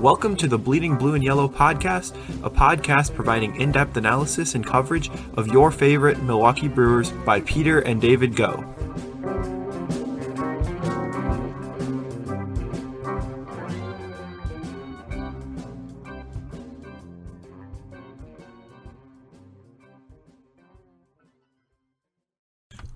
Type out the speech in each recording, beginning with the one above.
Welcome to the Bleeding Blue and Yellow podcast, a podcast providing in depth analysis and coverage of your favorite Milwaukee Brewers by Peter and David Go.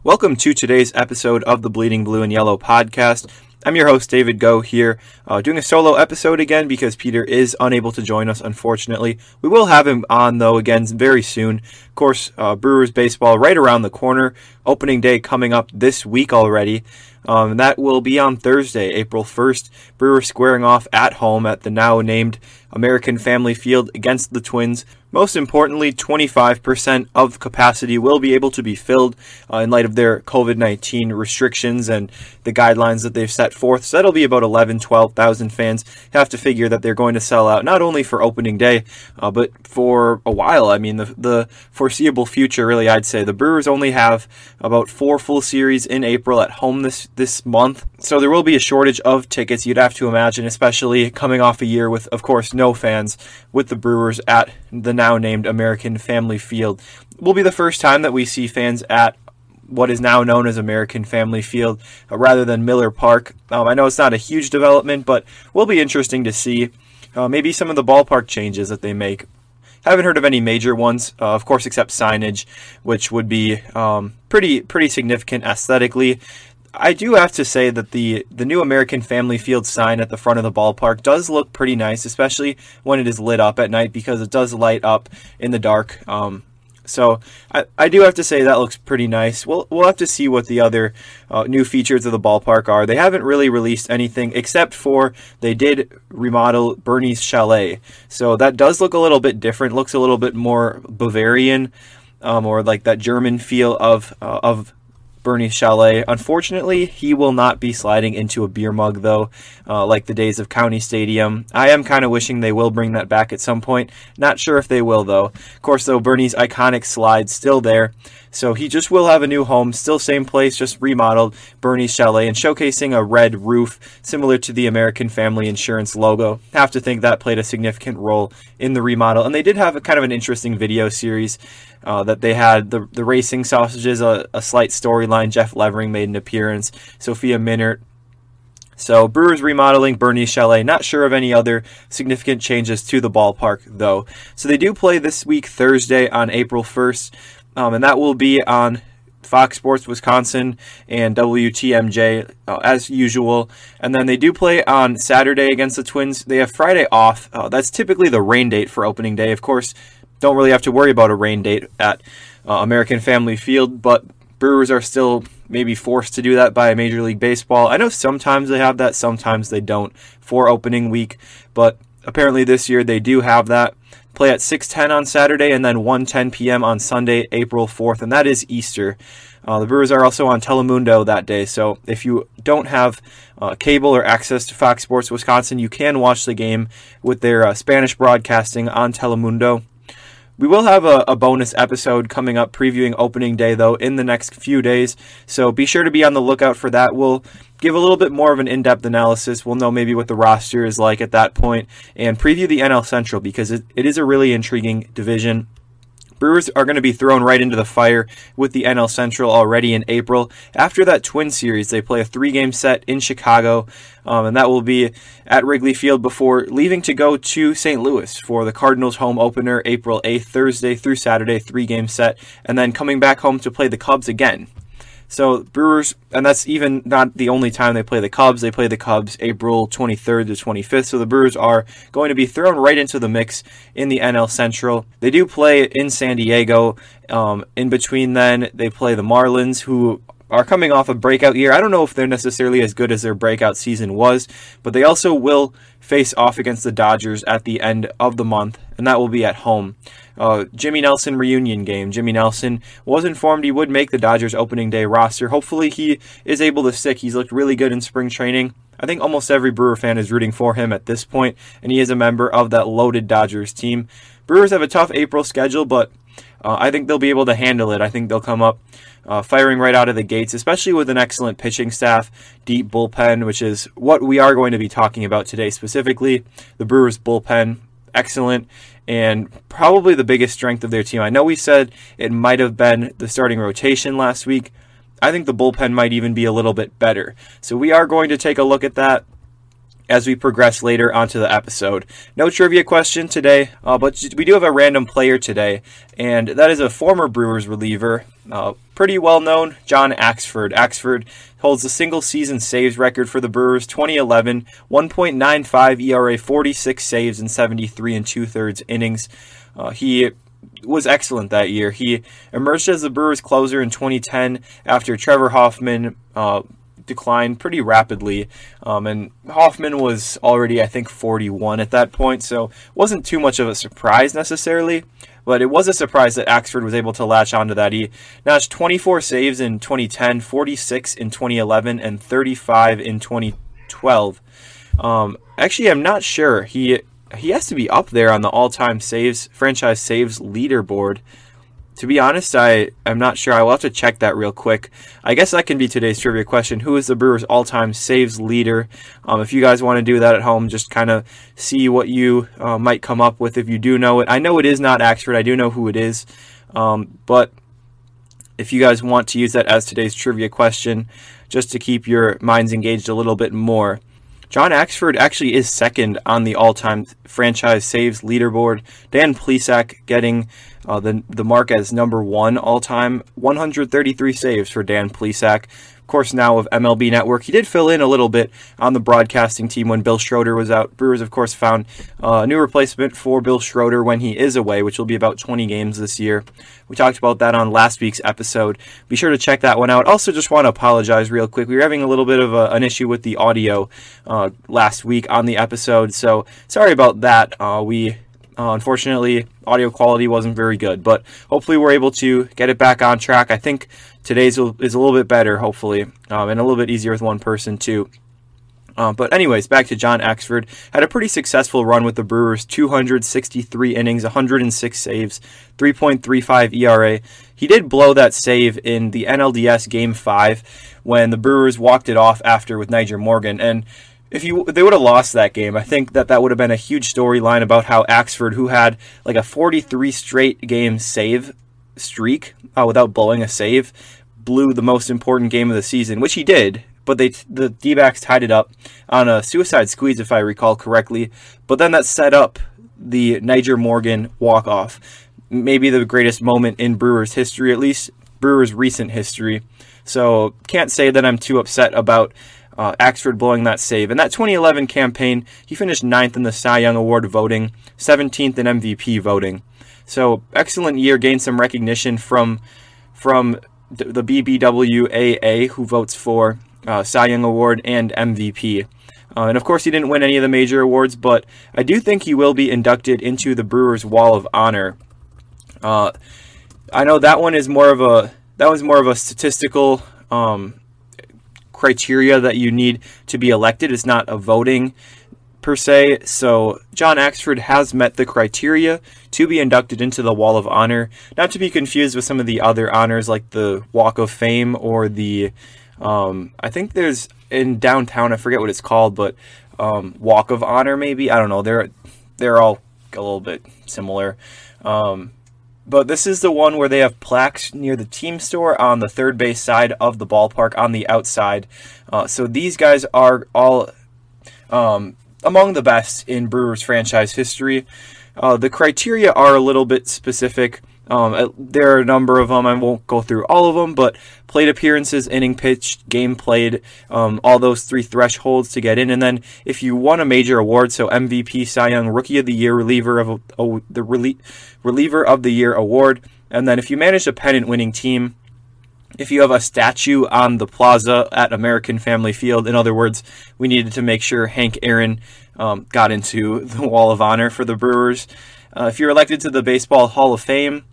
Welcome to today's episode of the Bleeding Blue and Yellow podcast. I'm your host, David Go, here, uh, doing a solo episode again because Peter is unable to join us, unfortunately. We will have him on, though, again very soon. Of course, uh, Brewers baseball right around the corner. Opening day coming up this week already. Um, that will be on Thursday, April 1st. Brewers squaring off at home at the now named American Family Field against the Twins. Most importantly, 25% of capacity will be able to be filled uh, in light of their COVID 19 restrictions and the guidelines that they've set forth. So that'll be about 11, 12,000 fans. You have to figure that they're going to sell out not only for opening day, uh, but for a while. I mean, the, the foreseeable future, really, I'd say. The Brewers only have about four full series in April at home this, this month. So there will be a shortage of tickets, you'd have to imagine, especially coming off a year with, of course, no fans with the Brewers at the now named American Family Field. It will be the first time that we see fans at what is now known as American Family Field uh, rather than Miller Park. Um, I know it's not a huge development, but will be interesting to see uh, maybe some of the ballpark changes that they make. Haven't heard of any major ones, uh, of course, except signage, which would be um, pretty pretty significant aesthetically. I do have to say that the the new American Family Field sign at the front of the ballpark does look pretty nice, especially when it is lit up at night because it does light up in the dark. Um, so I, I do have to say that looks pretty nice. We'll we'll have to see what the other uh, new features of the ballpark are. They haven't really released anything except for they did remodel Bernie's Chalet. So that does look a little bit different. Looks a little bit more Bavarian. Um, or like that German feel of uh, of Bernie Chalet. Unfortunately, he will not be sliding into a beer mug, though, uh, like the days of County Stadium. I am kind of wishing they will bring that back at some point. Not sure if they will, though. Of course, though, Bernie's iconic slide still there. So he just will have a new home, still same place, just remodeled, Bernie's Chalet, and showcasing a red roof similar to the American Family Insurance logo. Have to think that played a significant role in the remodel. And they did have a kind of an interesting video series uh, that they had the the racing sausages, a, a slight storyline. Jeff Levering made an appearance. Sophia Minnaert. so Brewers remodeling Bernie Chalet. Not sure of any other significant changes to the ballpark though. So they do play this week Thursday on April 1st um, and that will be on Fox Sports Wisconsin and WTMJ uh, as usual. And then they do play on Saturday against the Twins. They have Friday off. Uh, that's typically the rain date for opening day. Of course, don't really have to worry about a rain date at uh, American Family Field, but Brewers are still maybe forced to do that by Major League Baseball. I know sometimes they have that, sometimes they don't for opening week, but apparently this year they do have that play at 6:10 on Saturday and then 1:10 p.m. on Sunday, April 4th, and that is Easter. Uh, the Brewers are also on Telemundo that day, so if you don't have uh, cable or access to Fox Sports Wisconsin, you can watch the game with their uh, Spanish broadcasting on Telemundo. We will have a, a, bonus episode coming up previewing opening day, though, in the next few days. So be sure to be on the lookout for that. We'll give a little bit more of an in depth analysis. We'll know maybe what the roster is like at that point and preview the NL Central because it, it is a really intriguing division. Brewers are going to be thrown right into the fire with the NL Central already in April. After that Twin Series, they play a three game set in Chicago, um, and that will be at Wrigley Field before leaving to go to St. Louis for the Cardinals home opener April 8th, Thursday through Saturday, three game set, and then coming back home to play the Cubs again so Brewers, and that's even not the only time they play the Cubs. They play the Cubs April 23rd to 25th. So the Brewers are going to be thrown right into the mix in the NL Central. They do play in San Diego. Um, in between, then they play the Marlins, who are coming off a breakout year. I don't know if they're necessarily as good as their breakout season was, but they also will face off against the Dodgers at the end of the month, and that will be at home uh, Jimmy Nelson reunion game. Jimmy Nelson was informed he would make the Dodgers opening day roster. Hopefully, he is able to stick. He's looked really good in spring training. I think almost every Brewer fan is rooting for him at this point, and he is a member of that loaded Dodgers team. Brewers have a tough April schedule, but uh, I think they'll be able to handle it. I think they'll come up uh, firing right out of the gates, especially with an excellent pitching staff, deep bullpen, which is what we are going to be talking about today specifically. The Brewers bullpen, excellent, and probably the biggest strength of their team. I know we said it might have been the starting rotation last week. I think the bullpen might even be a little bit better. So we are going to take a look at that as we progress later onto the episode. No trivia question today, uh, but we do have a random player today, and that is a former Brewers reliever, uh, pretty well known, John Axford. Axford holds the single season saves record for the Brewers 2011, 1.95 ERA, 46 saves in 73 and two thirds innings. Uh, he was excellent that year. He emerged as the Brewers closer in 2010 after Trevor Hoffman uh, declined pretty rapidly. Um, and Hoffman was already, I think, 41 at that point, so wasn't too much of a surprise necessarily. But it was a surprise that Axford was able to latch onto that. He notched 24 saves in 2010, 46 in 2011, and 35 in 2012. Um, actually, I'm not sure. He he has to be up there on the all-time saves franchise saves leaderboard to be honest, I am not sure. I will have to check that real quick. I guess that can be today's trivia question. Who is the Brewers' all-time saves leader? Um, if you guys want to do that at home, just kind of see what you uh, might come up with if you do know it. I know it is not Axford. I do know who it is, um, but if you guys want to use that as today's trivia question, just to keep your minds engaged a little bit more. John Axford actually is second on the all-time franchise saves leaderboard. Dan Plesac getting uh, the the mark as number one all-time, 133 saves for Dan Plesac of course, now of MLB Network. He did fill in a little bit on the broadcasting team when Bill Schroeder was out. Brewers, of course, found uh, a new replacement for Bill Schroeder when he is away, which will be about 20 games this year. We talked about that on last week's episode. Be sure to check that one out. Also, just want to apologize real quick. We were having a little bit of a, an issue with the audio uh, last week on the episode, so sorry about that. Uh, we uh, unfortunately, audio quality wasn't very good, but hopefully we're able to get it back on track. I think today's is a little bit better, hopefully, um, and a little bit easier with one person too. Uh, but anyways, back to John Axford. Had a pretty successful run with the Brewers, 263 innings, 106 saves, 3.35 ERA. He did blow that save in the NLDS Game 5 when the Brewers walked it off after with Nyjer Morgan. And if you they would have lost that game, I think that that would have been a huge storyline about how Axford, who had like a 43 straight game save streak uh, without blowing a save, blew the most important game of the season, which he did. But they the D-backs tied it up on a suicide squeeze, if I recall correctly. But then that set up the Nyjer Morgan walk off, maybe the greatest moment in Brewers history, at least Brewers recent history. So can't say that I'm too upset about uh, Axford blowing that save. In that 2011 campaign, he finished ninth in the Cy Young Award voting, 17th in MVP voting. So excellent year, gained some recognition from from the BBWAA, who votes for uh, Cy Young Award and MVP. Uh, and of course, he didn't win any of the major awards, but I do think he will be inducted into the Brewers Wall of Honor. Uh, I know that one is more of a that was more of a statistical um, criteria that you need to be elected. It's not a voting per se. So John Axford has met the criteria to be inducted into the Wall of Honor, not to be confused with some of the other honors like the Walk of Fame or the um, I think there's in downtown. I forget what it's called, but um, Walk of Honor maybe. I don't know. They're they're all a little bit similar. Um, but this is the one where they have plaques near the team store on the third base side of the ballpark on the outside. Uh, so these guys are all um, among the best in Brewers franchise history. Uh, the criteria are a little bit specific. Um, uh, there are a number of them. I won't go through all of them, but plate appearances, inning pitched, game played, um, all those three thresholds to get in. And then if you won a major award, so MVP, Cy Young, Rookie of the Year, reliever of the relie- reliever of the year award, and then if you manage a pennant-winning team, if you have a statue on the plaza at American Family Field, in other words, we needed to make sure Hank Aaron um, got into the Wall of Honor for the Brewers. Uh, if you're elected to the Baseball Hall of Fame,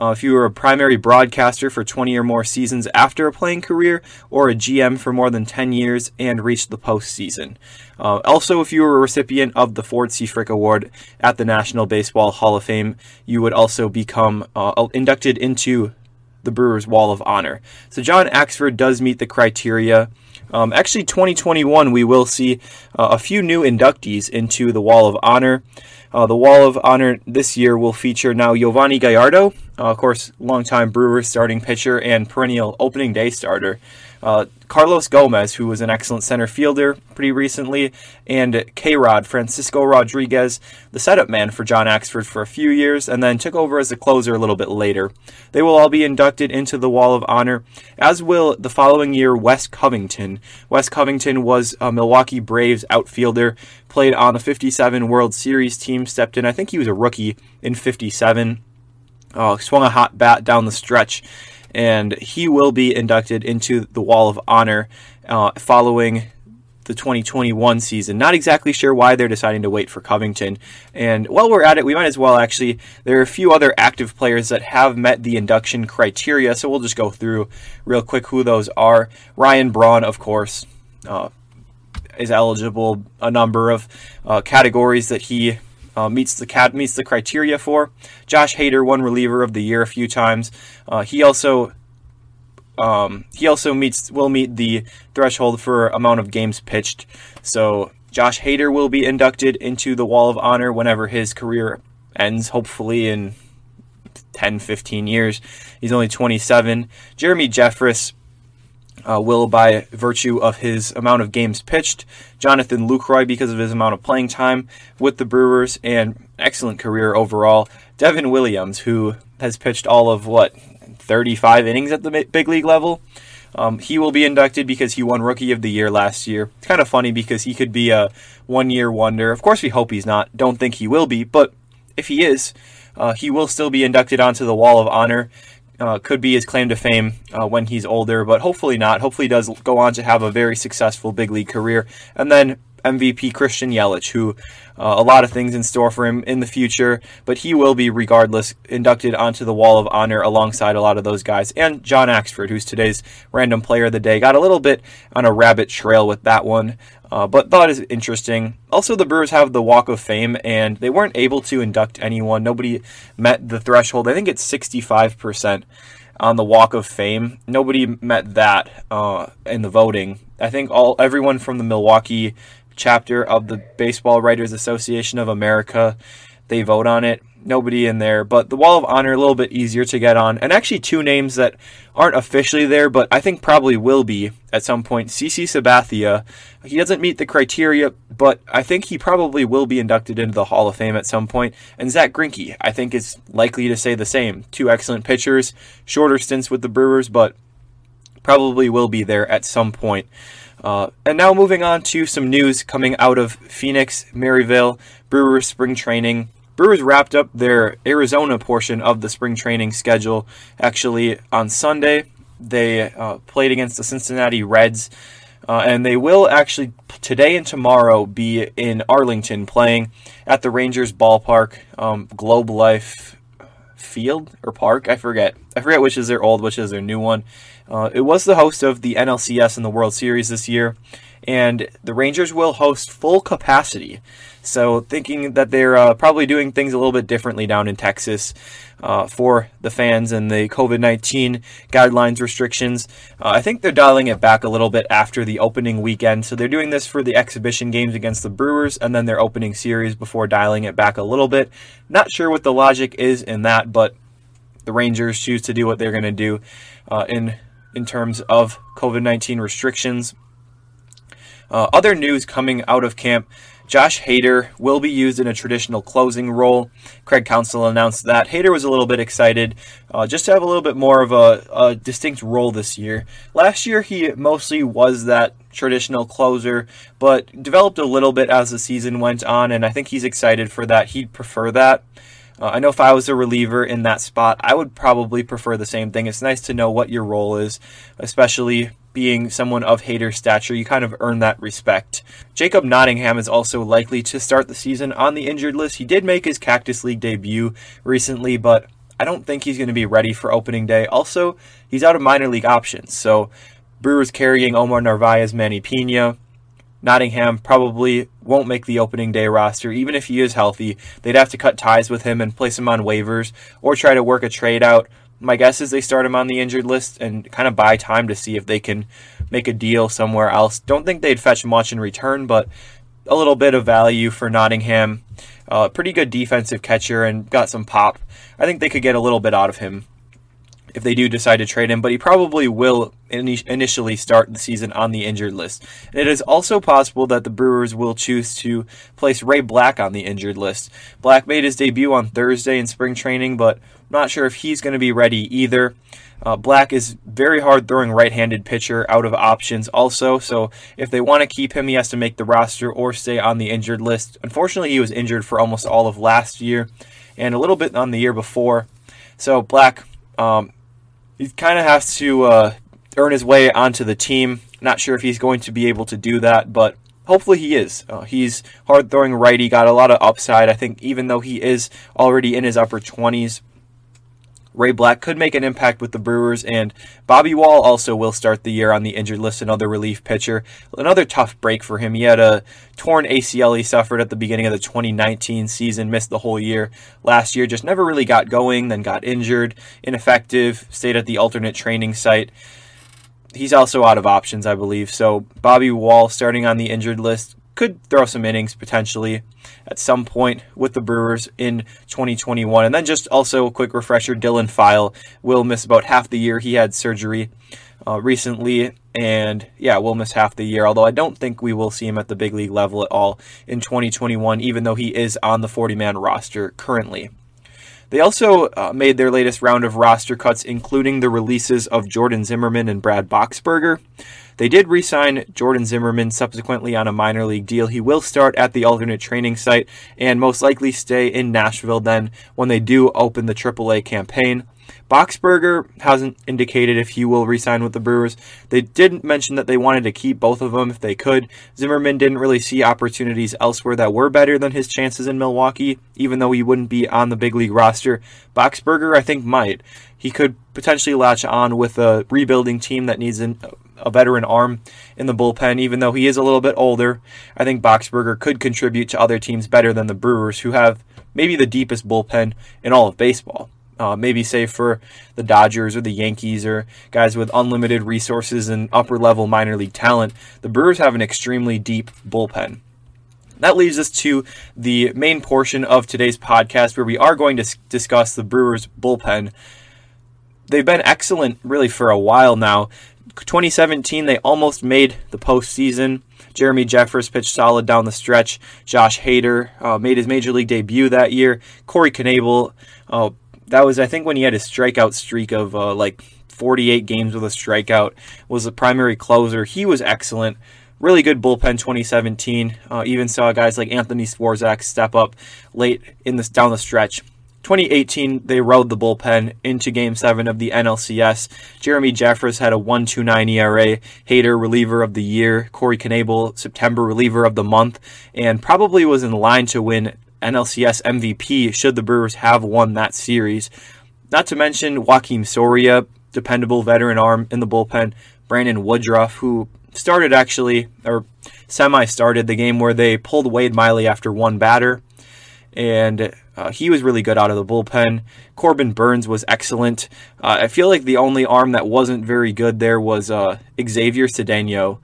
Uh, if you were a primary broadcaster for 20 or more seasons after a playing career, or a GM for more than 10 years and reached the postseason. Uh, also, if you were a recipient of the Ford C. Frick Award at the National Baseball Hall of Fame, you would also become uh, inducted into the Brewers Wall of Honor. So John Axford does meet the criteria. Um, actually, 2021, we will see uh, a few new inductees into the Wall of Honor. Uh, the Wall of Honor this year will feature now Yovani Gallardo, uh, of course, longtime Brewers starting pitcher and perennial opening day starter. Uh, Carlos Gomez, who was an excellent center fielder pretty recently, and K Rod, Francisco Rodriguez, the setup man for John Axford for a few years, and then took over as a closer a little bit later. They will all be inducted into the Wall of Honor, as will the following year Wes Covington. Wes Covington was a Milwaukee Braves outfielder, played on the 57 World Series team, stepped in, I think he was a rookie in 57, uh, swung a hot bat down the stretch and he will be inducted into the Wall of Honor uh, following the 2021 season. Not exactly sure why they're deciding to wait for Covington. And while we're at it, we might as well actually. There are a few other active players that have met the induction criteria, so we'll just go through real quick who those are. Ryan Braun, of course. Uh, is eligible a number of uh, categories that he uh, meets the cat meets the criteria for. Josh Hader won reliever of the year a few times. Uh, he also um, he also meets will meet the threshold for amount of games pitched. So Josh Hader will be inducted into the Wall of Honor whenever his career ends, hopefully in 10, 15 years. He's only 27. Jeremy Jeffress uh, will by virtue of his amount of games pitched, Jonathan Lucroy because of his amount of playing time with the Brewers, and excellent career overall. Devin Williams, who has pitched all of what 35 innings at the big league level. Um, he will be inducted because he won Rookie of the Year last year. It's kind of funny because he could be a one year wonder. Of course, we hope he's not. Don't think he will be, but if he is, uh, he will still be inducted onto the Wall of Honor uh, could be his claim to fame uh, when he's older, but hopefully not. Hopefully, he does go on to have a very successful big league career. And then MVP Christian Yelich, who uh, a lot of things in store for him in the future, but he will be, regardless, inducted onto the Wall of Honor alongside a lot of those guys. And John Axford, who's today's random player of the day, got a little bit on a rabbit trail with that one, uh, but thought is interesting. Also, the Brewers have the Walk of Fame, and they weren't able to induct anyone. Nobody met the threshold. I think it's 65% on the Walk of Fame. Nobody met that uh, in the voting. I think all everyone from the Milwaukee chapter of the Baseball Writers Association of America. They vote on it. Nobody in there, but the Wall of Honor a little bit easier to get on, and actually two names that aren't officially there, but I think probably will be at some point. CC Sabathia, he doesn't meet the criteria, but I think he probably will be inducted into the Hall of Fame at some point. And Zack Greinke, I think is likely to say the same. Two excellent pitchers, shorter stints with the Brewers, but probably will be there at some point. Uh, and now moving on to some news coming out of Phoenix, Maryvale, Brewers spring training. Brewers wrapped up their Arizona portion of the spring training schedule actually on Sunday. They uh, played against the Cincinnati Reds, uh, and they will actually today and tomorrow be in Arlington playing at the Rangers ballpark, um, Globe Life Field or Park. I forget. I forget which is their old, which is their new one. Uh, it was the host of the NLCS and the World Series this year, and the Rangers will host full capacity. So, thinking that they're uh, probably doing things a little bit differently down in Texas uh, for the fans and the COVID 19 guidelines restrictions, uh, I think they're dialing it back a little bit after the opening weekend. So, they're doing this for the exhibition games against the Brewers and then their opening series before dialing it back a little bit. Not sure what the logic is in that, but the Rangers choose to do what they're going to do uh, in in terms of COVID 19 restrictions. Uh, other news coming out of camp Josh Hader will be used in a traditional closing role. Craig Counsell announced that. Hader was a little bit excited uh, just to have a little bit more of a, a, distinct role this year. Last year, he mostly was that traditional closer, but developed a little bit as the season went on, and I think he's excited for that. He'd prefer that. Uh, I know if I was a reliever in that spot, I would probably prefer the same thing. It's nice to know what your role is, especially being someone of Hader's stature. You kind of earn that respect. Jacob Nottingham is also likely to start the season on the injured list. He did make his Cactus League debut recently, but I don't think he's going to be ready for opening day. Also, he's out of minor league options. So, Brewers carrying Omar Narvaez, Manny Piña. Nottingham probably won't make the opening day roster. Even if he is healthy, they'd have to cut ties with him and place him on waivers or try to work a trade out. My guess is they start him on the injured list and kind of buy time to see if they can make a deal somewhere else. Don't think they'd fetch much in return, but a little bit of value for Nottingham. Uh, pretty good defensive catcher and got some pop. I think they could get a little bit out of him if they do decide to trade him, but he probably will initially start the season on the injured list. And it is also possible that the Brewers will choose to place Ray Black on the injured list. Black made his debut on Thursday in spring training, but I'm not sure if he's going to be ready either. Uh, Black is very hard throwing right-handed pitcher out of options also, so if they want to keep him, he has to make the roster or stay on the injured list. Unfortunately, he was injured for almost all of last year and a little bit on the year before. So Black um, he kind of has to uh, earn his way onto the team. Not sure if he's going to be able to do that, but hopefully he is. Uh, he's hard throwing righty, got a lot of upside. I think even though he is already in his upper 20s, Ray Black could make an impact with the Brewers, and Bobby Wahl also will start the year on the injured list, another relief pitcher. Another tough break for him. He had a torn ACL he suffered at the beginning of the 2019 season, missed the whole year last year, just never really got going, then got injured, ineffective, stayed at the alternate training site. He's also out of options, I believe. So Bobby Wahl starting on the injured list could throw some innings potentially at some point with the Brewers in 2021. And then just also a quick refresher Dylan File will miss about half the year. He had surgery uh, recently, and yeah, we'll miss half the year. Although I don't think we will see him at the big league level at all in 2021, even though he is on the 40 man roster currently. They also uh, made their latest round of roster cuts, including the releases of Jordan Zimmermann and Brad Boxberger. They did re sign Jordan Zimmermann subsequently on a minor league deal. He will start at the alternate training site and most likely stay in Nashville then when they do open the AAA campaign. Boxberger hasn't indicated if he will resign with the Brewers. They didn't mention that they wanted to keep both of them if they could. Zimmermann didn't really see opportunities elsewhere that were better than his chances in Milwaukee, even though he wouldn't be on the big league roster. Boxberger, I think, might. He could potentially latch on with a rebuilding team that needs an, a veteran arm in the bullpen, even though he is a little bit older. I think Boxberger could contribute to other teams better than the Brewers, who have maybe the deepest bullpen in all of baseball. Uh, maybe say for the Dodgers or the Yankees or guys with unlimited resources and upper level minor league talent, the Brewers have an extremely deep bullpen. That leads us to the main portion of today's podcast where we are going to discuss the Brewers bullpen. They've been excellent really for a while now. 2017, they almost made the postseason. Jeremy Jeffress pitched solid down the stretch. Josh Hader uh, made his major league debut that year. Corey Knebel uh, that was I think when he had his strikeout streak of uh, like 48 games with a strikeout was the primary closer. He was excellent. Really good bullpen 2017. Uh, even saw guys like Anthony Swarzak step up late in this down the stretch. 2018, they rode the bullpen into Game 7 of the NLCS. Jeremy Jeffress had a 1.29 ERA, Hader reliever of the year, Corey Knebel September reliever of the month, and probably was in line to win NLCS MVP should the Brewers have won that series. Not to mention Joakim Soria, dependable veteran arm in the bullpen, Brandon Woodruff, who started actually, or semi started the game where they pulled Wade Miley after one batter. And uh, he was really good out of the bullpen. Corbin Burnes was excellent. Uh, I feel like the only arm that wasn't very good there was uh, Xavier Cedeno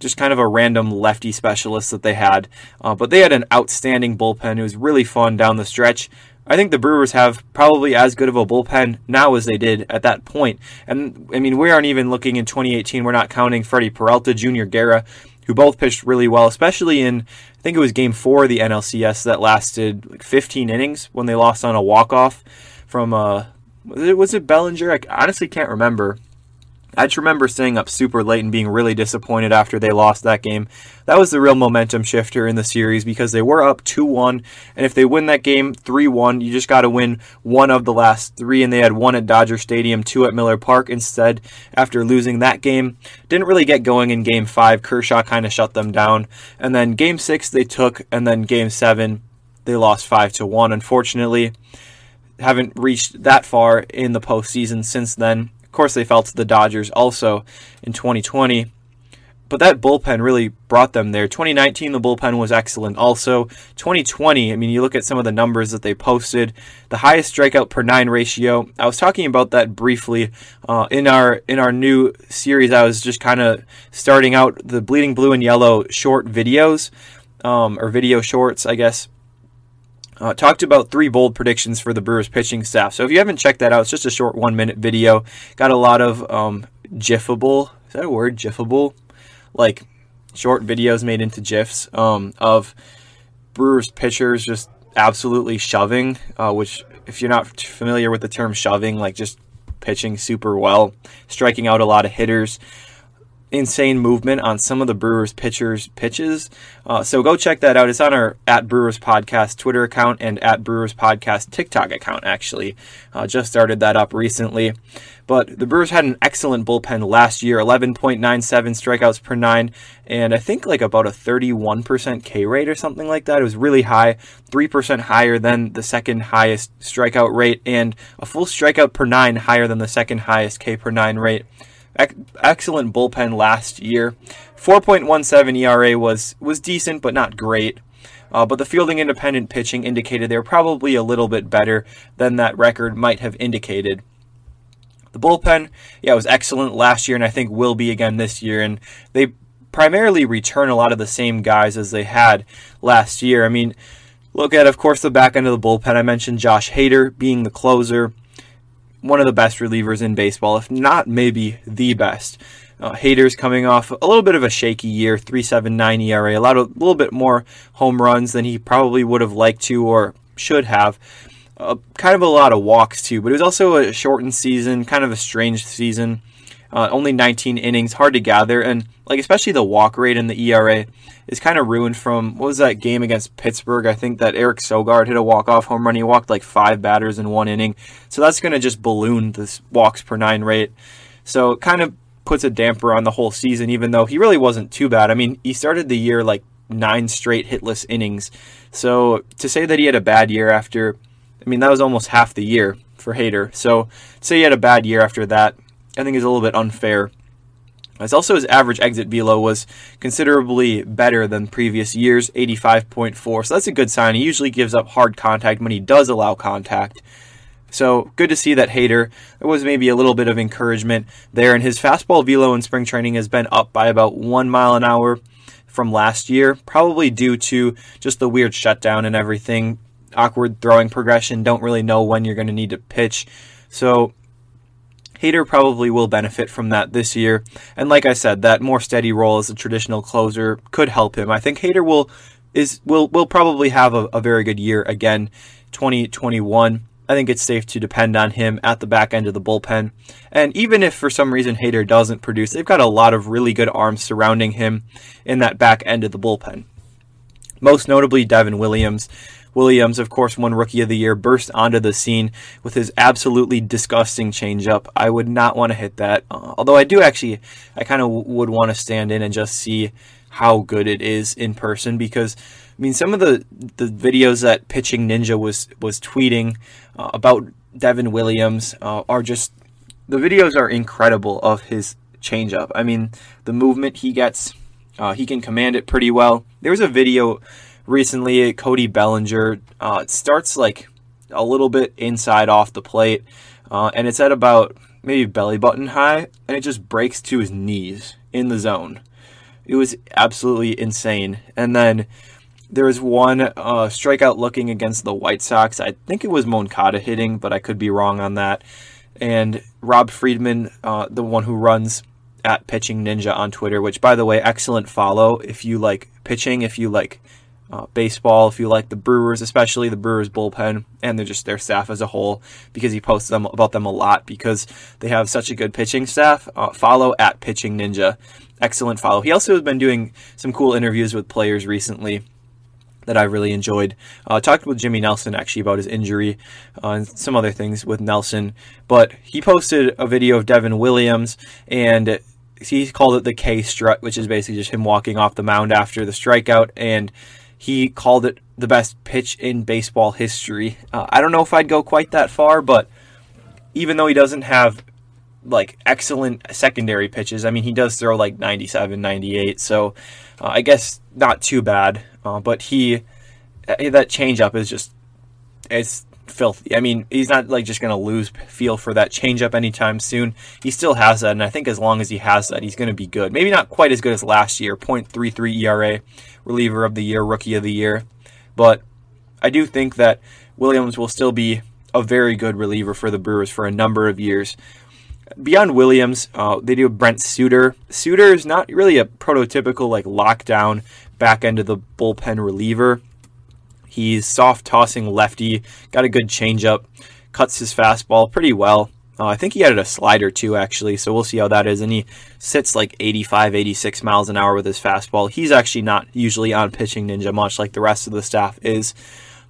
just kind of a random lefty specialist that they had. Uh, but they had an outstanding bullpen. It was really fun down the stretch. I think the Brewers have probably as good of a bullpen now as they did at that point. And I mean, we aren't even looking in 2018. We're not counting Freddie Peralta, Junior Guerra, who both pitched really well, especially in I think it was Game Four of the NLCS that lasted like 15 innings when they lost on a walk off from uh was it Bellinger? I honestly can't remember. I just remember staying up super late and being really disappointed after they lost that game. That was the real momentum shifter in the series because they were up 2 1. And if they win that game 3 1, you just got to win one of the last three. And they had one at Dodger Stadium, two at Miller Park instead after losing that game. Didn't really get going in game five. Kershaw kind of shut them down. And then game six, they took. And then game seven, they lost 5 to 1, unfortunately haven't reached that far in the postseason since then. Course, they fell to the Dodgers also in 2020 but that bullpen really brought them there. 2019, the bullpen was excellent. Also, 2020, I mean, you look at some of the numbers that they posted. The highest strikeout per nine ratio. I was talking about that briefly uh, in our in our new series. I was just kind of starting out the bleeding blue and yellow short videos um, or video shorts, I guess. Uh, talked about three bold predictions for the Brewers pitching staff. So if you haven't checked that out, it's just a short one minute video. Got a lot of um, GIFable. Is that a word? GIFable like short videos made into gifs um, of Brewers pitchers just absolutely shoving, uh, which if you're not familiar with the term shoving, like just pitching super well, striking out a lot of hitters insane movement on some of the Brewers pitchers' pitches. Uh, so go check that out. It's on our at Brewers Podcast Twitter account and at Brewers Podcast TikTok account, actually. Uh, just started that up recently. But the Brewers had an excellent bullpen last year 11.97 strikeouts per nine, and I think like about a 31% K rate or something like that. It was really high, 3% higher than the second highest strikeout rate, and a full strikeout per nine higher than the second highest K per nine rate excellent bullpen last year. 4.17 ERA was was decent, but not great. Uh, but the fielding independent pitching indicated they were probably a little bit better than that record might have indicated. The bullpen, yeah, was excellent last year, and I think will be again this year. And they primarily return a lot of the same guys as they had last year. I mean, look at, of course, the back end of the bullpen. I mentioned Josh Hader being the closer one of the best relievers in baseball, if not maybe the best. Uh, Hader's coming off a little bit of a shaky year, 3.79 ERA, a lot of, a little bit more home runs than he probably would have liked to or should have. Uh, kind of a lot of walks too, but it was also a shortened season, kind of a strange season. Uh, only 19 innings, hard to gather, and like especially the walk rate and the ERA is kind of ruined from what was that game against Pittsburgh? I think that Eric Sogard hit a walk off home run. He walked like five batters in one inning, so that's going to just balloon this walks per nine rate. So it kind of puts a damper on the whole season, even though he really wasn't too bad. I mean, he started the year like nine straight hitless innings. So to say that he had a bad year after, I mean, that was almost half the year for Hader. So to say he had a bad year after that, I think is a little bit unfair. As also his average exit velo was considerably better than previous years, 85.4. So that's a good sign. He usually gives up hard contact when he does allow contact. So good to see that Hader. There was maybe a little bit of encouragement there, and his fastball velo in spring training has been up by about one mile an hour from last year, probably due to just the weird shutdown and everything. Awkward throwing progression, don't really know when you're going to need to pitch. So Hader probably will benefit from that this year. And like I said, that more steady role as a traditional closer could help him. I think Hader will is will will probably have a, a very good year again, 2021. I think it's safe to depend on him at the back end of the bullpen. And even if for some reason Hader doesn't produce, they've got a lot of really good arms surrounding him in that back end of the bullpen. Most notably, Devin Williams. Williams, of course, won Rookie of the Year, burst onto the scene with his absolutely disgusting changeup. I would not want to hit that. Uh, although I do actually, I kind of w- would want to stand in and just see how good it is in person because I mean some of the the videos that Pitching Ninja was was tweeting uh, about Devin Williams uh, are just the videos are incredible of his changeup. I mean the movement he gets, uh, he can command it pretty well. There's a video recently. Cody Bellinger. Uh, it starts like a little bit inside off the plate, uh, and it's at about maybe belly button high, and it just breaks to his knees in the zone. It was absolutely insane. And then there was one uh, strikeout looking against the White Sox. I think it was Moncada hitting, but I could be wrong on that. And Rob Friedman, uh, the one who runs at Pitching Ninja on Twitter, which, by the way, excellent follow if you like pitching, if you like uh, baseball, if you like the Brewers, especially the Brewers bullpen and they're just their staff as a whole, because he posts them about them a lot because they have such a good pitching staff. Uh, follow at Pitching Ninja, excellent follow. He also has been doing some cool interviews with players recently that I really enjoyed. Uh, talked with Jimmy Nelson actually about his injury uh, and some other things with Nelson, but he posted a video of Devin Williams and he called it the K strut, which is basically just him walking off the mound after the strikeout and he called it the best pitch in baseball history. Uh, I don't know if I'd go quite that far, but even though he doesn't have like excellent secondary pitches, I mean, he does throw like 97, 98, so uh, I guess not too bad. Uh, but he, uh, that changeup is just, it's filthy. I mean, he's not like just going to lose feel for that changeup anytime soon. He still has that, and I think as long as he has that, he's going to be good. Maybe not quite as good as last year, 0.33 ERA, reliever of the year, rookie of the year, but I do think that Williams will still be a very good reliever for the Brewers for a number of years. Beyond Williams, uh, they do Brent Suter. Suter is not really a prototypical like lockdown back end of the bullpen reliever. He's soft tossing lefty, got a good changeup, cuts his fastball pretty well. Uh, I think he added a slider too, actually, so we'll see how that is. And he sits like 85, 86 miles an hour with his fastball. He's actually not usually on pitching ninja much like the rest of the staff is.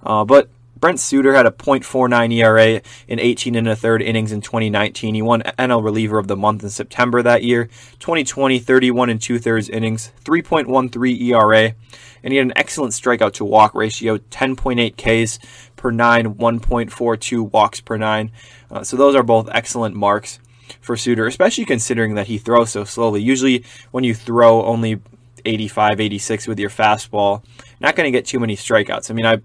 Uh, but Brent Suter had a .49 ERA in 18 and a third innings in 2019. He won NL Reliever of the Month in September that year. 2020, 31 and two thirds innings, 3.13 ERA, and he had an excellent strikeout to walk ratio, 10.8 Ks per nine, 1.42 walks per nine. Uh, so those are both excellent marks for Suter, especially considering that he throws so slowly. Usually, when you throw only 85, 86 with your fastball, not going to get too many strikeouts. I mean, I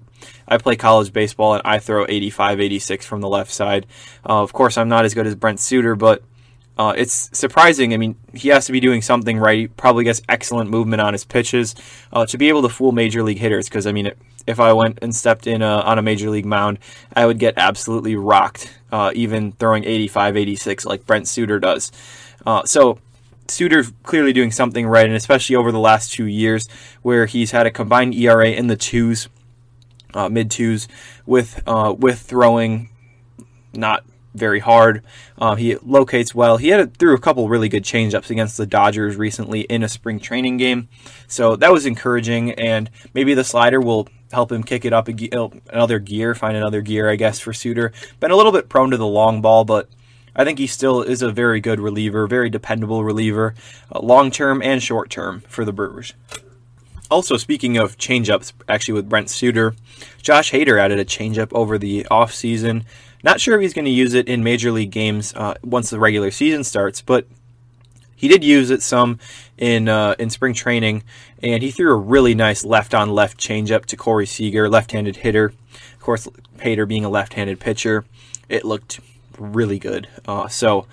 I play college baseball and I throw 85, 86 from the left side. Uh, of course, I'm not as good as Brent Suter, but uh, it's surprising. I mean, he has to be doing something right. He probably gets excellent movement on his pitches uh, to be able to fool major league hitters. Because I mean, if I went and stepped in a, on a major league mound, I would get absolutely rocked, uh, even throwing 85, 86 like Brent Suter does. Uh, so Suter's clearly doing something right, and especially over the last two years, where he's had a combined ERA in the twos, uh, mid twos, with uh, with throwing not very hard. Uh, he locates well. He had a, threw a couple really good changeups against the Dodgers recently in a spring training game, so that was encouraging. And maybe the slider will help him kick it up a, uh, another gear, find another gear, I guess, for Suter. Been a little bit prone to the long ball, but I think he still is a very good reliever, very dependable reliever, uh, long term and short term for the Brewers. Also, speaking of changeups, actually with Brent Suter, Josh Hader added a changeup over the offseason. Not sure if he's going to use it in major league games uh, once the regular season starts, but he did use it some in uh, in spring training, and he threw a really nice left on left changeup to Corey Seager, left handed hitter. Of course, Hader being a left handed pitcher, it looked really good. Uh, so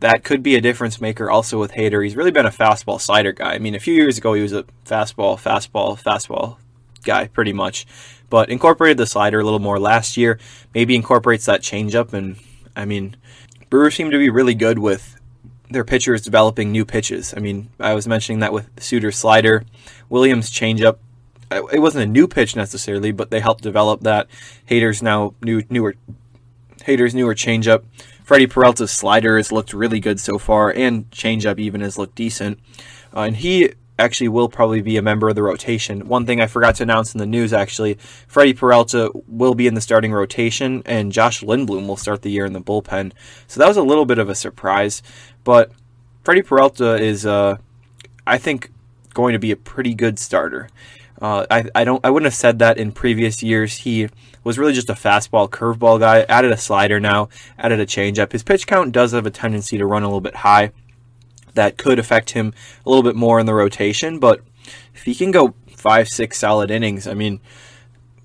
that could be a difference maker also with Hader. He's really been a fastball slider guy. I mean, a few years ago he was a fastball, fastball, fastball guy pretty much, but incorporated the slider a little more last year. Maybe incorporates that changeup, and I mean, Brewers seem to be really good with their pitchers developing new pitches. I mean, I was mentioning that with Suter slider, Williams changeup. It wasn't a new pitch necessarily, but they helped develop that. Hader's now new newer Hader's newer changeup. Freddie Peralta's slider has looked really good so far, and changeup even has looked decent. Uh, and he actually will probably be a member of the rotation. One thing I forgot to announce in the news actually, Freddie Peralta will be in the starting rotation, and Josh Lindblom will start the year in the bullpen. So that was a little bit of a surprise, but Freddie Peralta is, uh, I think, going to be a pretty good starter. Uh, I, I don't I wouldn't have said that in previous years. He was really just a fastball curveball guy. Added a slider now, added a changeup. His pitch count does have a tendency to run a little bit high. That could affect him a little bit more in the rotation, but if he can go five, six solid innings, I mean,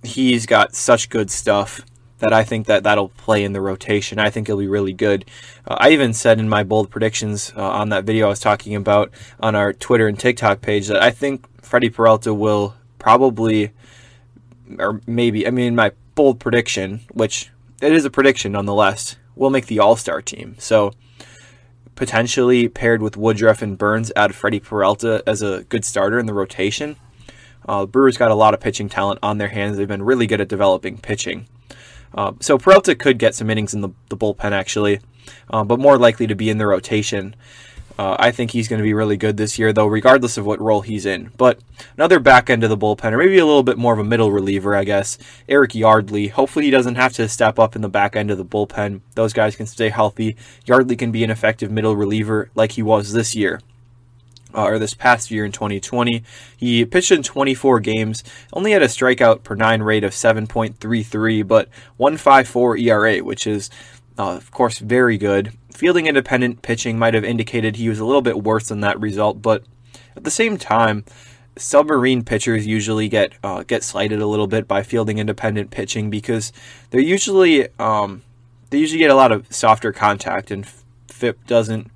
he's got such good stuff that I think that that'll play in the rotation. I think he'll be really good. Uh, I even said in my bold predictions uh, on that video I was talking about on our Twitter and TikTok page that I think Freddie Peralta will probably, or maybe, I mean, my bold prediction, which it is a prediction nonetheless, will make the All Star team. So potentially paired with Woodruff and Burnes, add Freddie Peralta as a good starter in the rotation. Uh, Brewers got a lot of pitching talent on their hands. They've been really good at developing pitching. Uh, so Peralta could get some innings in the, the bullpen actually, uh, but more likely to be in the rotation. Uh, I think he's going to be really good this year, though, regardless of what role he's in. But another back end of the bullpen, or maybe a little bit more of a middle reliever, I guess. Eric Yardley. Hopefully, he doesn't have to step up in the back end of the bullpen. Those guys can stay healthy. Yardley can be an effective middle reliever like he was this year. uh, or this past year in 2020. He pitched in 24 games, only had a strikeout per nine rate of 7.33, but 154 ERA, which is, uh, of course, very good. Fielding independent pitching might have indicated he was a little bit worse than that result, but at the same time, submarine pitchers usually get uh, get slighted a little bit by fielding independent pitching because they're usually um, they usually get a lot of softer contact, and FIP doesn't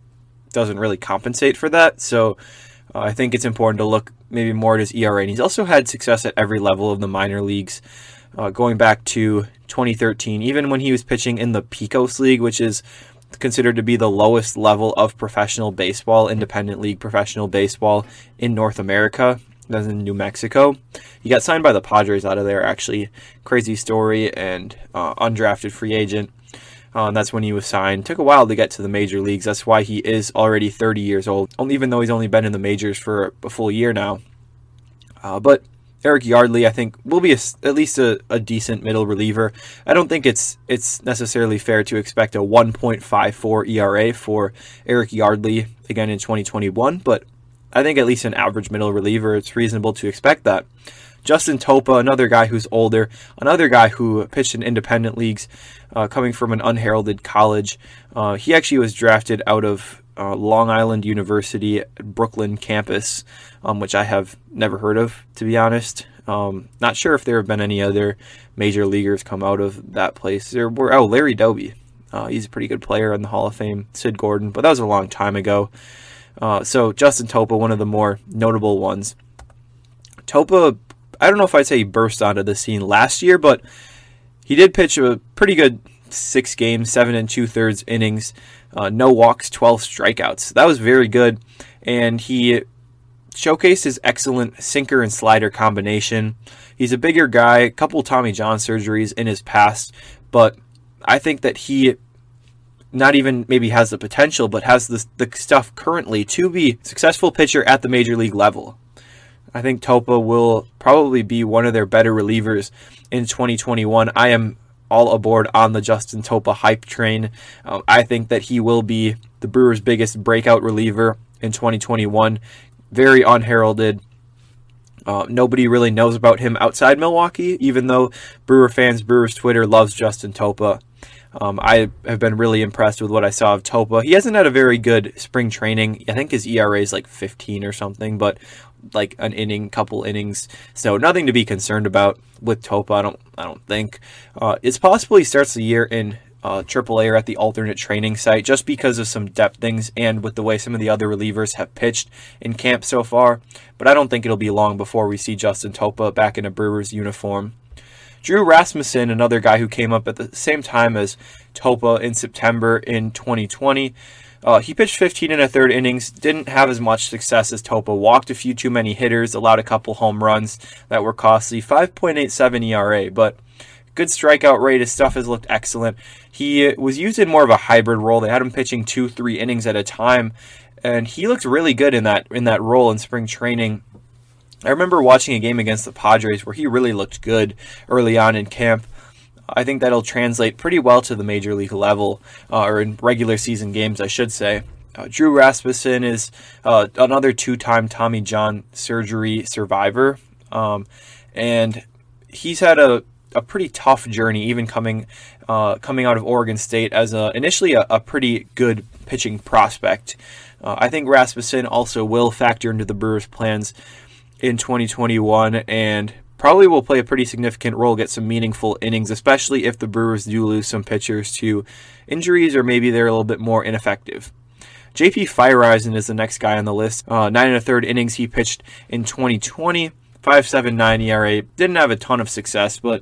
doesn't really compensate for that. So uh, I think it's important to look maybe more at his ERA. And he's also had success at every level of the minor leagues, uh, going back to 2013, even when he was pitching in the Pecos League, which is considered to be the lowest level of professional baseball, independent league professional baseball in North America. That's in New Mexico. He got signed by the Padres out of there, actually. Crazy story and uh, undrafted free agent. Uh, that's when he was signed. Took a while to get to the major leagues. That's why he is already 30 years old, even though he's only been in the majors for a full year now. Uh, but Eric Yardley, I think, will be a, at least a, a, decent middle reliever. I don't think it's it's necessarily fair to expect a 1.54 ERA for Eric Yardley again in 2021, but I think at least an average middle reliever, it's reasonable to expect that. Justin Topa, another guy who's older, another guy who pitched in independent leagues, uh, coming from an unheralded college. Uh, he actually was drafted out of uh, Long Island University Brooklyn campus, um, which I have never heard of, to be honest. Um, not sure if there have been any other major leaguers come out of that place. There were oh Larry Doby, uh, he's a pretty good player in the Hall of Fame. Sid Gordon, but that was a long time ago. Uh, so Justin Topa, one of the more notable ones. Topa I don't know if I'd say he burst onto the scene last year, but he did pitch a pretty good six games, seven and two thirds innings, uh, no walks, 12 strikeouts. That was very good. And he showcased his excellent sinker and slider combination. He's a bigger guy, a couple Tommy John surgeries in his past, but I think that he not even maybe has the potential, but has the, the stuff currently to be successful pitcher at the major league level. I think Topa will probably be one of their better relievers in 2021. I am all aboard on the Justin Topa hype train. Uh, I think that he will be the Brewers' biggest breakout reliever in 2021. Very unheralded. Uh, nobody really knows about him outside Milwaukee, even though Brewer fans, Brewers Twitter loves Justin Topa. Um, I have been really impressed with what I saw of Topa. He hasn't had a very good spring training. I think his ERA is like 15 or something, but like an inning, couple innings. So nothing to be concerned about with Topa. I don't. I don't think uh, it's possible he starts the year in uh, AAA or at the alternate training site just because of some depth things and with the way some of the other relievers have pitched in camp so far. But I don't think it'll be long before we see Justin Topa back in a Brewers uniform. Drew Rasmussen, another guy who came up at the same time as Topa in September in 2020. Uh, he pitched 15 and a third innings, didn't have as much success as Topa, walked a few too many hitters, allowed a couple home runs that were costly, 5.87 ERA, but good strikeout rate. His stuff has looked excellent. He was used in more of a hybrid role. They had him pitching two, three innings at a time, and he looked really good in that in that role in spring training. I remember watching a game against the Padres where he really looked good early on in camp. I think that'll translate pretty well to the major league level, uh, or in regular season games, I should say. Uh, Drew Rasmussen is uh, another two-time Tommy John surgery survivor, um, and he's had a, a pretty tough journey, even coming uh, coming out of Oregon State as a, initially a, a pretty good pitching prospect. Uh, I think Rasmussen also will factor into the Brewers' plans in 2021, and probably will play a pretty significant role, get some meaningful innings, especially if the Brewers do lose some pitchers to injuries or maybe they're a little bit more ineffective. JP Feyereisen is the next guy on the list. Uh, nine and a third innings he pitched in 2020. 5.79 ERA. Didn't have a ton of success, but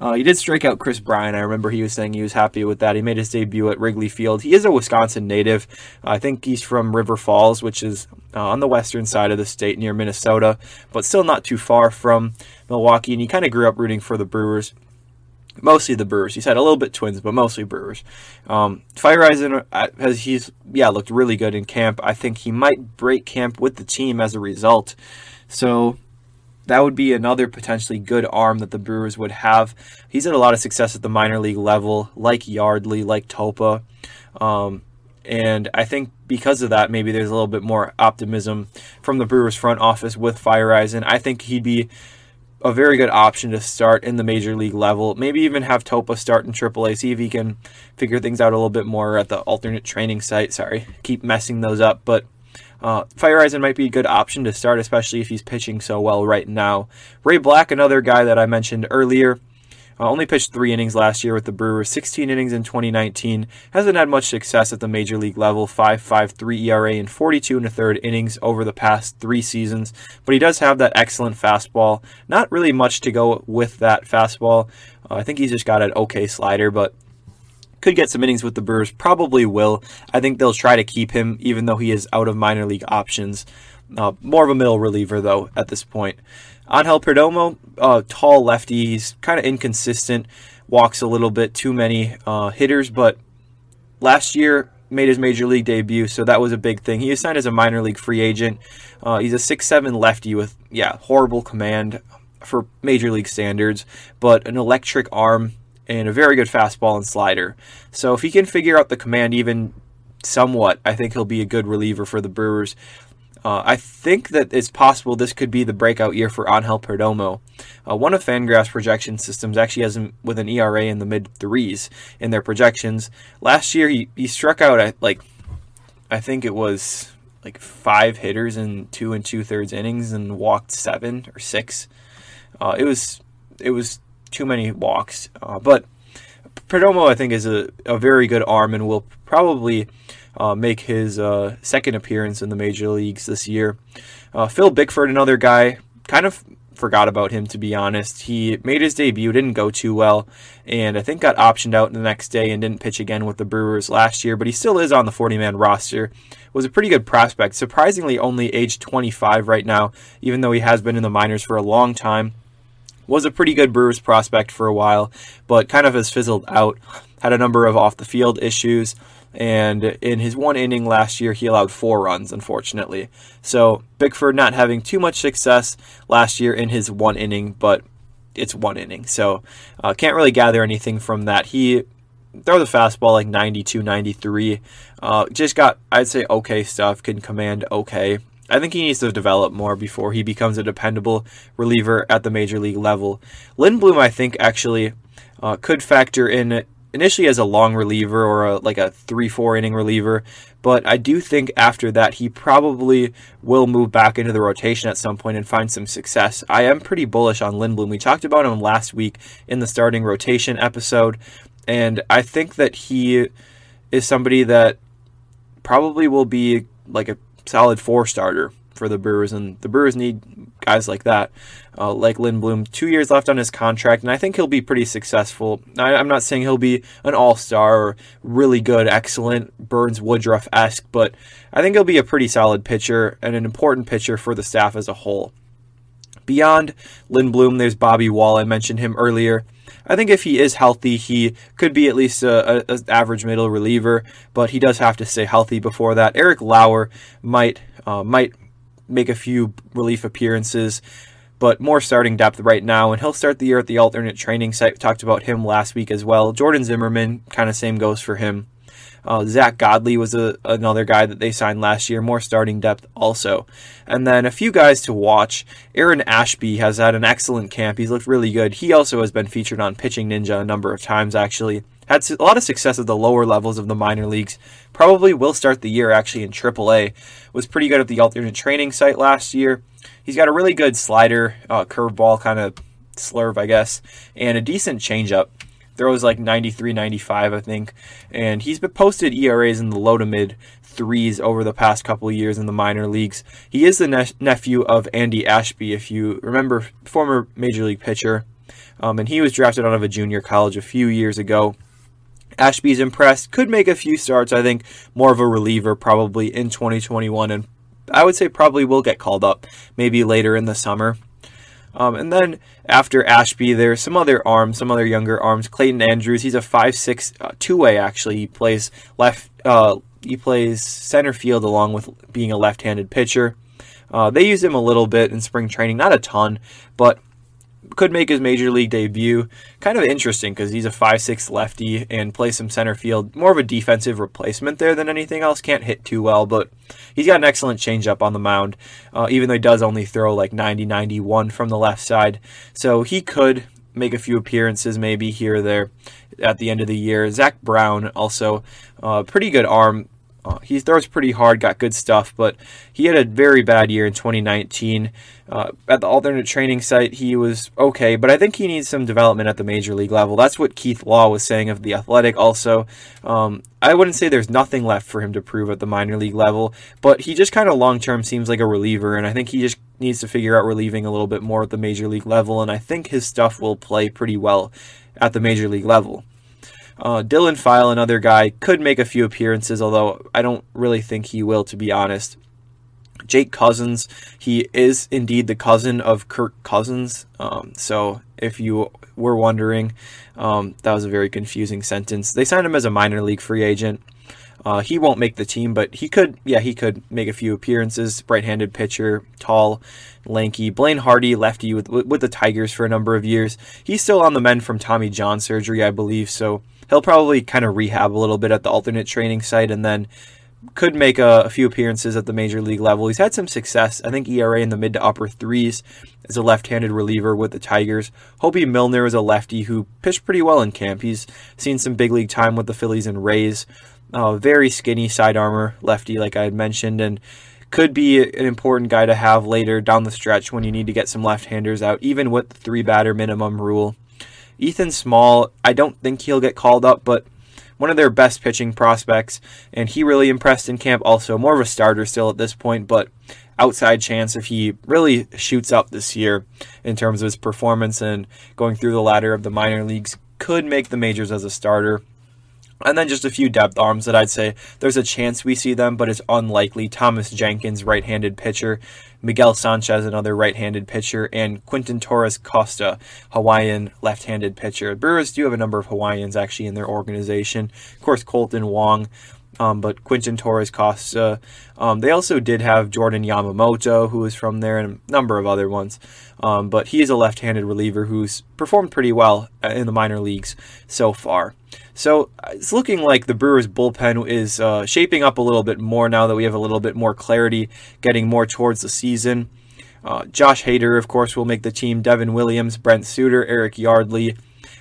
uh, he did strike out Kris Bryant. I remember he was saying he was happy with that. He made his debut at Wrigley Field. He is a Wisconsin native. I think he's from River Falls, which is uh, on the western side of the state near Minnesota, but still not too far from Milwaukee. And he kind of grew up rooting for the Brewers mostly the Brewers. He's had a little bit Twins, but mostly Brewers. Um, Feyereisen uh, has he's yeah looked really good in camp. I think he might break camp with the team as a result. So that would be another potentially good arm that the Brewers would have. He's had a lot of success at the minor league level, like Yardley, like Topa. Um, and I think because of that, maybe there's a little bit more optimism from the Brewers front office with Feyereisen. I think he'd be a very good option to start in the major league level. Maybe even have Topa start in AAA, see if he can figure things out a little bit more at the alternate training site. Sorry, keep messing those up, but uh, Feyereisen might be a good option to start, especially if he's pitching so well right now. Ray Black, another guy that I mentioned earlier, uh, only pitched three innings last year with the Brewers, 16 innings in 2019. Hasn't had much success at the major league level, 5.53 ERA in 42 and a third innings over the past three seasons. But he does have that excellent fastball. Not really much to go with that fastball. Uh, I think he's just got an okay slider, but could get some innings with the Brewers. Probably will. I think they'll try to keep him, even though he is out of minor league options. Uh, more of a middle reliever, though, at this point. Angel Perdomo, uh, tall lefty. He's kind of inconsistent, walks a little bit, too many uh, hitters, but last year made his major league debut, so that was a big thing. He was signed as a minor league free agent. Uh, he's a six-seven lefty with, yeah, horrible command for major league standards, but an electric arm and a very good fastball and slider. So if he can figure out the command even somewhat, I think he'll be a good reliever for the Brewers. Uh, I think that it's possible this could be the breakout year for Angel Perdomo. Uh, one of Fangraphs projection systems actually has him with an ERA in the mid threes in their projections. Last year, he, he struck out at like, I think it was like five hitters in two and two thirds innings and walked seven or six. Uh, it was it was too many walks, uh, but Perdomo I think is a, a very good arm and will probably uh, make his uh, second appearance in the major leagues this year. Uh, Phil Bickford, another guy, kind of forgot about him to be honest. He made his debut, didn't go too well, and I think got optioned out the next day and didn't pitch again with the Brewers last year, but he still is on the 40 man roster. Was a pretty good prospect, surprisingly only age 25 right now, even though he has been in the minors for a long time. Was a pretty good Brewers prospect for a while, but kind of has fizzled out. Had a number of off the field issues and in his one inning last year, he allowed four runs, unfortunately. So Bickford not having too much success last year in his one inning, but it's one inning, so uh, can't really gather anything from that. He throw the fastball like 92, 93. Uh, just got, I'd say, okay stuff, can command okay. I think he needs to develop more before he becomes a dependable reliever at the major league level. Lindblom, I think, actually uh, could factor in initially as a long reliever or a, like a three four inning reliever, but I do think after that he probably will move back into the rotation at some point and find some success. I am pretty bullish on Lindblom. We talked about him last week in the starting rotation episode, and I think that he is somebody that probably will be like a solid four starter for the Brewers, and the Brewers need guys like that, uh, like Lindblom. Two years left on his contract, and I think he'll be pretty successful. I, am not saying he'll be an all star or really good, excellent, Burnes Woodruff esque, but I think he'll be a pretty solid pitcher and an important pitcher for the staff as a whole. Beyond Lindblom, there's Bobby Wahl. I mentioned him earlier. I think if he is healthy, he could be at least a, a, a, average middle reliever, but he does have to stay healthy before that. Eric Lauer might uh, might make a few relief appearances, but more starting depth right now. And he'll start the year at the alternate training site. We talked about him last week as well. Jordan Zimmermann, kind of same goes for him. Uh, Zack Godley was a, another guy that they signed last year, more starting depth also. And then a few guys to watch. Aaron Ashby has had an excellent camp. He's looked really good. He also has been featured on Pitching Ninja a number of times, actually. Had a lot of success at the lower levels of the minor leagues. Probably will start the year actually in AAA. Was pretty good at the alternate training site last year. He's got a really good slider, uh, curveball kind of slurve, I guess, and a decent changeup. Throws like 93, 95, I think. And he's been posted ERAs in the low to mid threes over the past couple of years in the minor leagues. He is the ne- nephew of Andy Ashby, if you remember, former major league pitcher. Um, and he was drafted out of a junior college a few years ago. Ashby's impressed, could make a few starts, I think, more of a reliever probably in 2021, and I would say probably will get called up maybe later in the summer. Um, and then after Ashby, there's some other arms, some other younger arms. Clayton Andrews, he's a five-six uh, two-way actually. He plays left. Uh, he plays center field along with being a left-handed pitcher. Uh, they use him a little bit in spring training, not a ton, but could make his major league debut. Kind of interesting because he's a 5'6 lefty and plays some center field. More of a defensive replacement there than anything else. Can't hit too well, but he's got an excellent changeup on the mound, uh, even though he does only throw like 90 91 from the left side. So he could make a few appearances maybe here or there at the end of the year. Zach Brown also uh, pretty good arm. Uh, he throws pretty hard, got good stuff, but he had a very bad year in 2019. Uh, at the alternate training site, he was okay, but I think he needs some development at the major league level. That's what Keith Law was saying of the athletic. Also, um, I wouldn't say there's nothing left for him to prove at the minor league level, but he just kind of long term seems like a reliever, and I think he just needs to figure out relieving a little bit more at the major league level, and I think his stuff will play pretty well at the major league level. Uh, Dylan File, another guy, could make a few appearances, although I don't really think he will, to be honest. Jake Cousins, he is indeed the cousin of Kirk Cousins. Um, so if you were wondering, um, that was a very confusing sentence. They signed him as a minor league free agent. Uh, he won't make the team, but he could, yeah, he could make a few appearances. Right-handed pitcher, tall, lanky. Blaine Hardy, lefty with with the Tigers for a number of years. He's still on the mend from Tommy John surgery, I believe. So he'll probably kind of rehab a little bit at the alternate training site, and then could make a, a, few appearances at the major league level. He's had some success. I think ERA in the mid to upper threes as a left-handed reliever with the Tigers. Hoby Milner is a lefty who pitched pretty well in camp. He's seen some big league time with the Phillies and Rays. Uh, very skinny sidearmer lefty, like I had mentioned, and could be an important guy to have later down the stretch when you need to get some left-handers out, even with the three batter minimum rule. Ethan Small, I don't think he'll get called up, but one of their best pitching prospects, and he really impressed in camp. Also, more of a starter still at this point, but outside chance if he really shoots up this year in terms of his performance and going through the ladder of the minor leagues, could make the majors as a starter. And then just a few depth arms that I'd say there's a chance we see them, but it's unlikely. Thomas Jenkins, right handed pitcher. Miguel Sanchez, another right handed pitcher. And Quinton Torres Costa, Hawaiian left handed pitcher. Brewers do have a number of Hawaiians actually in their organization. Of course, Kolten Wong, um, but Quinton Torres Costa. Um, they also did have Jordan Yamamoto, who is from there, and a number of other ones. Um, but he is a left handed reliever who's performed pretty well uh, in the minor leagues so far. So uh, it's looking like the Brewers bullpen is uh, shaping up a little bit more now that we have a little bit more clarity, getting more towards the season. Uh, Josh Hader, of course, will make the team. Devin Williams, Brent Suter, Eric Yardley.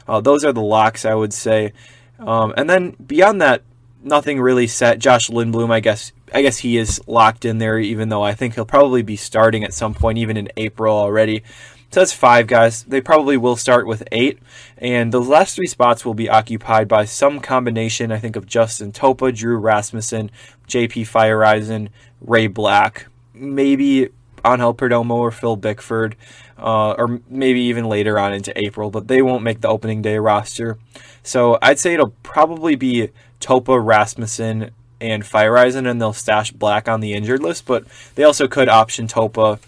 Uh, those are the locks, I would say. Um, and then beyond that, nothing really set. Josh Lindblom, I guess, I guess he is locked in there, even though I think he'll probably be starting at some point, even in April already. So that's five guys. They probably will start with eight, and the last three spots will be occupied by some combination, I think, of Justin Topa, Drew Rasmussen, JP Feyereisen, Ray Black, maybe Angel Perdomo or Phil Bickford, uh, or maybe even later on into April, but they won't make the opening day roster. So I'd say it'll probably be Topa, Rasmussen, and Feyereisen, and they'll stash Black on the injured list, but they also could option Topa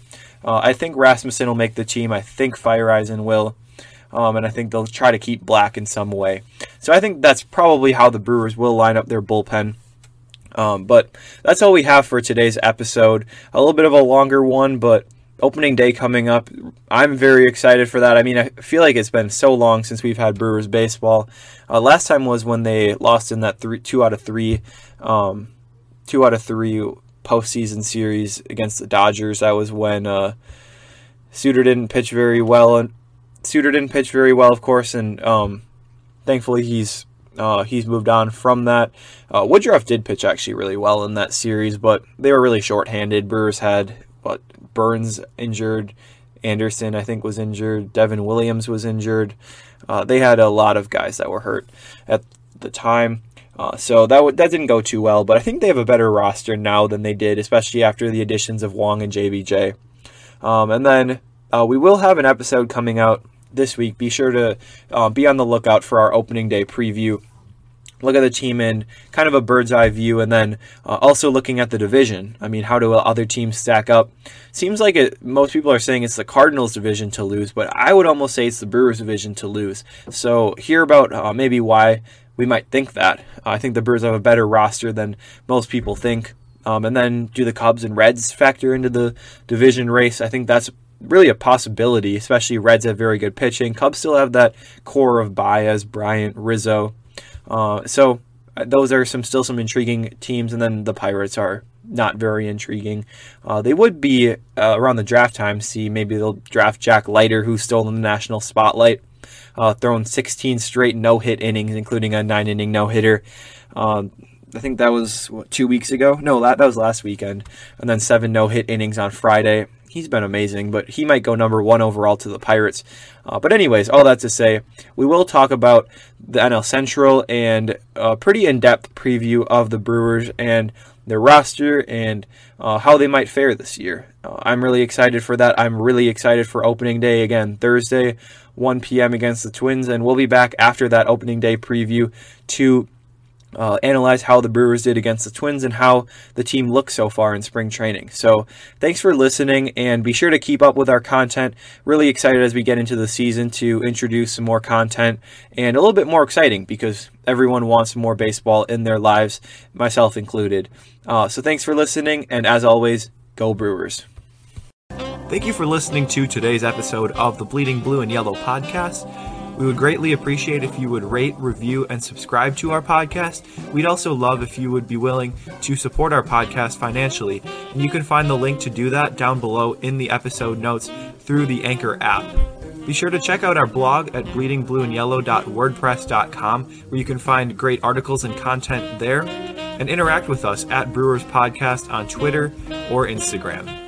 uh, I think Rasmussen will make the team. I think Feyereisen will. Um, and I think they'll try to keep Black in some way. So I think that's probably how the Brewers will line up their bullpen. Um, but that's all we have for today's episode. A little bit of a longer one, but opening day coming up. I'm very excited for that. I mean, I feel like it's been so long since we've had Brewers baseball. Uh, last time was when they lost in that three, two out of three, um, two out of three postseason series against the Dodgers. That was when uh, Suter didn't pitch very well, and Suter didn't pitch very well, of course, and um, thankfully he's uh, he's moved on from that. Uh, Woodruff did pitch actually really well in that series, but they were really short-handed. Brewers had what Burnes injured, Anderson I think was injured, Devin Williams was injured. Uh, they had a lot of guys that were hurt at the time. Uh, so that w- that didn't go too well, but I think they have a better roster now than they did, especially after the additions of Wong and JBJ. Um, and then uh, we will have an episode coming out this week. Be sure to uh, be on the lookout for our opening day preview. Look at the team in kind of a bird's eye view, and then uh, also looking at the division. I mean, how do other teams stack up? Seems like it. Most people are saying it's the Cardinals' division to lose, but I would almost say it's the Brewers' division to lose. So hear about uh, maybe why we might think that. I think the Brewers have a better roster than most people think. Um, and then do the Cubs and Reds factor into the division race? I think that's really a possibility, especially Reds have very good pitching. Cubs still have that core of Baez, Bryant, Rizzo. Uh, so uh, those are some still some intriguing teams, and then the Pirates are not very intriguing. Uh, they would be uh, around the draft time. See, maybe they'll draft Jack Leiter, who's still in the national spotlight, uh, thrown 16 straight no hit innings, including a nine inning no hitter. Um, I think that was what, two weeks ago. No, that, that was last weekend. And then seven no hit innings on Friday. He's been amazing, but he might go number one overall to the Pirates. Uh, but, anyways, all that to say, we will talk about the NL Central and a pretty in depth preview of the Brewers and their roster and uh, how they might fare this year. Uh, I'm really excited for that. I'm really excited for opening day again, Thursday, 1 p.m. against the Twins, and we'll be back after that opening day preview to uh, analyze how the Brewers did against the Twins and how the team looks so far in spring training. So, thanks for listening, and be sure to keep up with our content. Really excited as we get into the season to introduce some more content and a little bit more exciting because everyone wants more baseball in their lives, myself included. Uh, so, thanks for listening, and as always, go Brewers. Thank you for listening to today's episode of the Bleeding Blue and Yellow podcast. We would greatly appreciate if you would rate, review, and subscribe to our podcast. We'd also love if you would be willing to support our podcast financially. And you can find the link to do that down below in the episode notes through the Anchor app. Be sure to check out our blog at bleedingblueandyellow.wordpress.com where you can find great articles and content there and interact with us at Brewers Podcast on Twitter or Instagram.